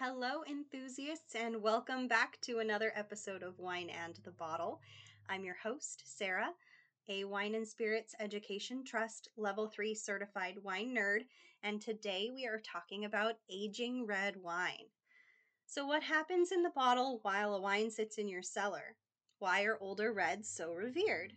Hello, enthusiasts, and welcome back to another episode of Wine and the Bottle. I'm your host, Sara, a Wine and Spirits Education Trust Level 3 certified wine nerd, and today we are talking about aging red wine. So, what happens in the bottle while a wine sits in your cellar? Why are older reds so revered?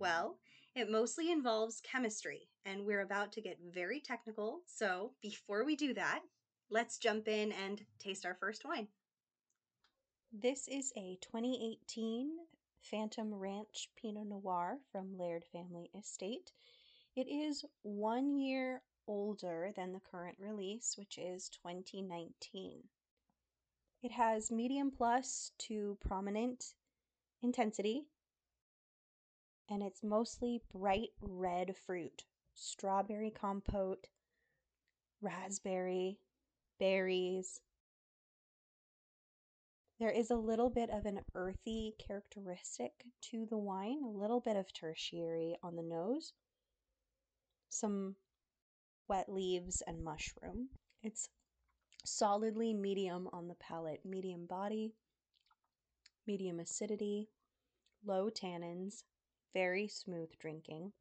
Well, it mostly involves chemistry, and we're about to get very technical. So, before we do that, let's jump in and taste our first wine. This is a 2018 Phantom Ranch Pinot Noir from Laird Family Estate. It is one year older than the current release, which is 2019. It has medium plus to prominent intensity, and it's mostly bright red fruit strawberry compote, raspberry, berries. There is a little bit of an earthy characteristic to the wine, a little bit of tertiary on the nose, some wet leaves and mushroom. It's solidly medium on the palate, medium body, medium acidity, low tannins, very smooth drinking,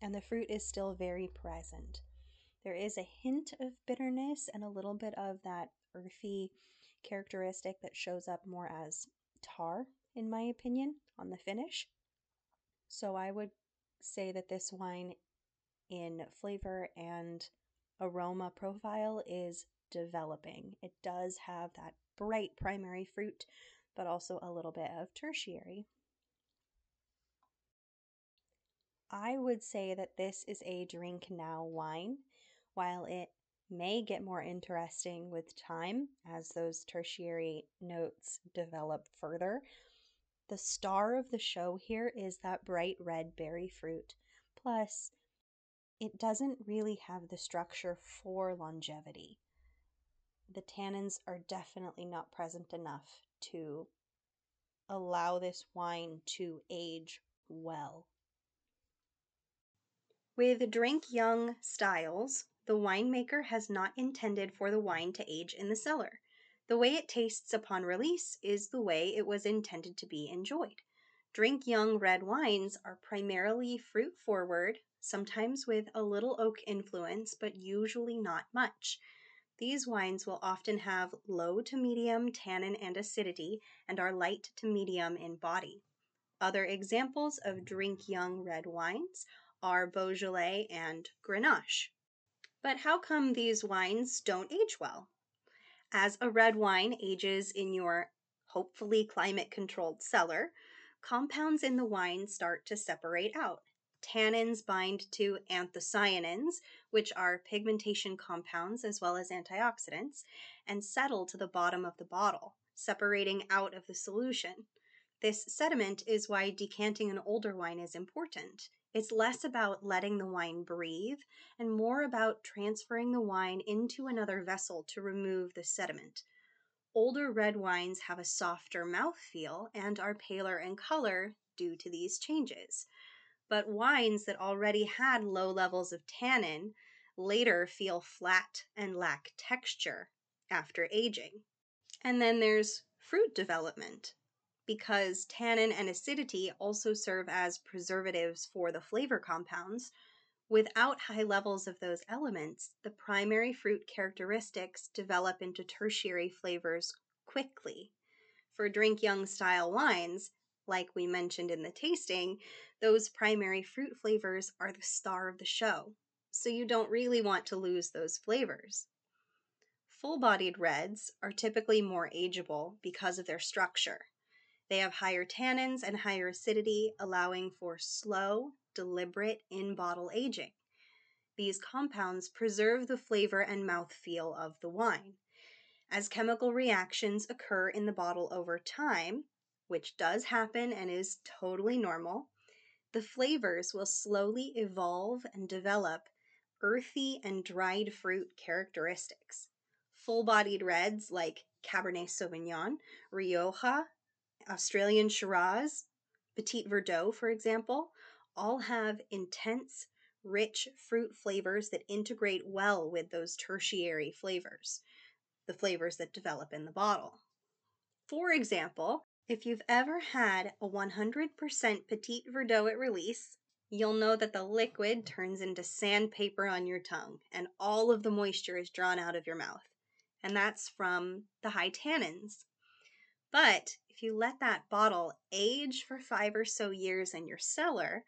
and the fruit is still very present. There is a hint of bitterness and a little bit of that earthy characteristic that shows up more as tar, in my opinion, on the finish. So I would say that this wine in flavor and aroma profile is developing. It does have that bright primary fruit, but also a little bit of tertiary. I would say that this is a drink now wine. While it may get more interesting with time as those tertiary notes develop further, the star of the show here is that bright red berry fruit. Plus, it doesn't really have the structure for longevity. The tannins are definitely not present enough to allow this wine to age well. With drink young styles, the winemaker has not intended for the wine to age in the cellar. The way it tastes upon release is the way it was intended to be enjoyed. Drink young red wines are primarily fruit forward, sometimes with a little oak influence, but usually not much. These wines will often have low to medium tannin and acidity and are light to medium in body. Other examples of drink young red wines are Beaujolais and Grenache. But how come these wines don't age well? As a red wine ages in your hopefully climate controlled cellar, compounds in the wine start to separate out. Tannins bind to anthocyanins, which are pigmentation compounds as well as antioxidants, and settle to the bottom of the bottle, separating out of the solution. This sediment is why decanting an older wine is important. It's less about letting the wine breathe and more about transferring the wine into another vessel to remove the sediment. Older red wines have a softer mouthfeel and are paler in color due to these changes. But wines that already had low levels of tannin later feel flat and lack texture after aging. And then there's fruit development because tannin and acidity also serve as preservatives for the flavor compounds. Without high levels of those elements, the primary fruit characteristics develop into tertiary flavors quickly. For drink young style wines, like we mentioned in the tasting, those primary fruit flavors are the star of the show. So you don't really want to lose those flavors. Full bodied reds are typically more ageable because of their structure. They have higher tannins and higher acidity, allowing for slow, deliberate in bottle aging. These compounds preserve the flavor and mouthfeel of the wine. As chemical reactions occur in the bottle over time, which does happen and is totally normal, the flavors will slowly evolve and develop earthy and dried fruit characteristics. Full bodied reds like Cabernet Sauvignon, Rioja, Australian Shiraz, Petit Verdot, for example, all have intense, rich fruit flavors that integrate well with those tertiary flavors. the flavors that develop in the bottle. For example, if you've ever had a 100% Petit Verdot at release, you'll know that the liquid turns into sandpaper on your tongue and all of the moisture is drawn out of your mouth. And that's from the high tannins. But if you let that bottle age for five or so years in your cellar,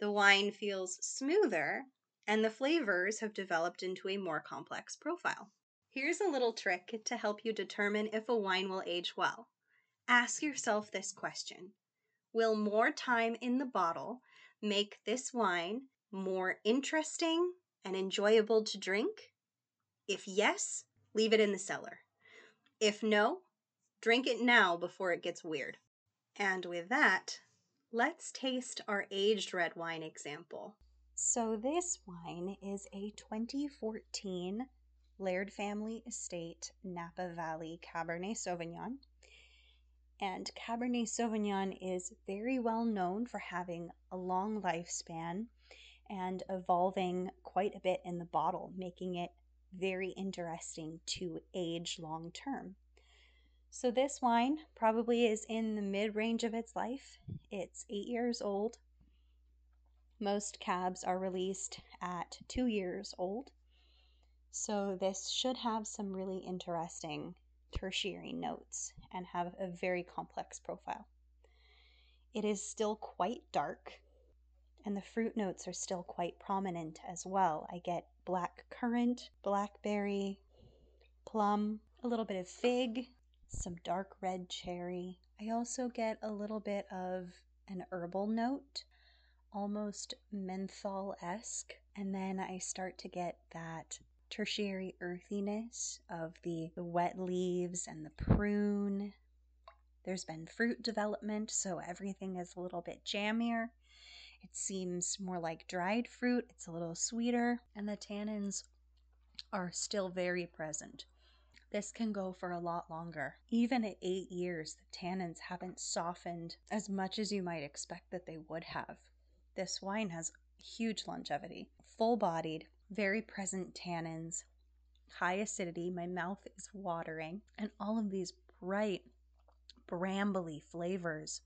the wine feels smoother and the flavors have developed into a more complex profile. Here's a little trick to help you determine if a wine will age well. Ask yourself this question Will more time in the bottle make this wine more interesting and enjoyable to drink? If yes, leave it in the cellar. If no, drink it now before it gets weird. And with that, let's taste our aged red wine example. So, this wine is a 2014 Laird Family Estate Napa Valley Cabernet Sauvignon. And Cabernet Sauvignon is very well known for having a long lifespan and evolving quite a bit in the bottle, making it very interesting to age long term. So, this wine probably is in the mid range of its life. It's eight years old. Most cabs are released at two years old. So, this should have some really interesting tertiary notes and have a very complex profile. It is still quite dark, and the fruit notes are still quite prominent as well. I get black currant, blackberry, plum, a little bit of fig, some dark red cherry. I also get a little bit of an herbal note, almost menthol esque. And then I start to get that tertiary earthiness of the, the wet leaves and the prune. There's been fruit development, so everything is a little bit jammier. It seems more like dried fruit, it's a little sweeter, and the tannins are still very present. This can go for a lot longer. Even at eight years, the tannins haven't softened as much as you might expect that they would have. This wine has huge longevity, full bodied, very present tannins, high acidity. My mouth is watering, and all of these bright, brambly flavors,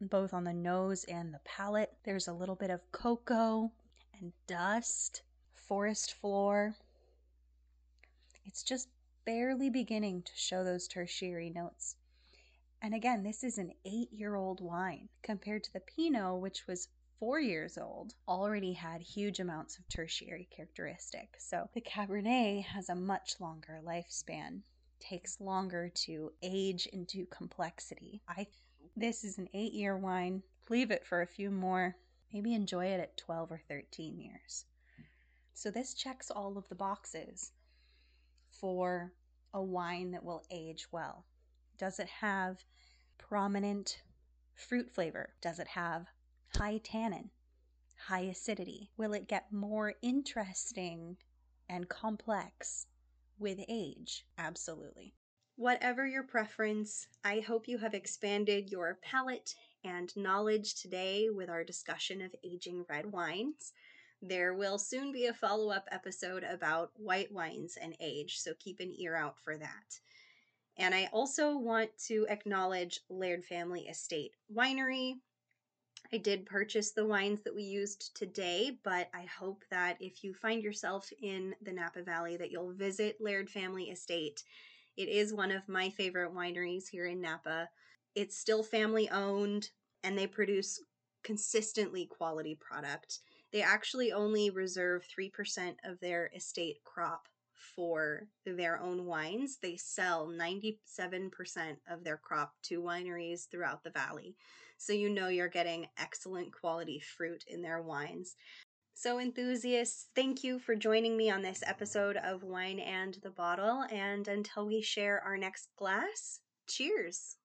both on the nose and the palate. There's a little bit of cocoa and dust, forest floor. It's just barely beginning to show those tertiary notes. And again, this is an eight year old wine compared to the Pinot, which was four years old, already had huge amounts of tertiary characteristic. So the Cabernet has a much longer lifespan, takes longer to age into complexity. I this is an 8-year wine. Leave it for a few more. Maybe enjoy it at 12 or 13 years. So this checks all of the boxes for a wine that will age well. Does it have prominent fruit flavor? Does it have high tannin, high acidity? Will it get more interesting and complex with age? Absolutely. Whatever your preference, I hope you have expanded your palate and knowledge today with our discussion of aging red wines. There will soon be a follow up episode about white wines and age, so keep an ear out for that. And I also want to acknowledge Laird Family Estate Winery. I did purchase the wines that we used today, but I hope that if you find yourself in the Napa Valley that you'll visit Laird Family Estate. It is one of my favorite wineries here in Napa. It's still family owned and they produce consistently quality product. They actually only reserve 3% of their estate crop for their own wines. They sell 97% of their crop to wineries throughout the valley. So you know you're getting excellent quality fruit in their wines. So, enthusiasts, thank you for joining me on this episode of Wine and the Bottle. And until we share our next glass, cheers.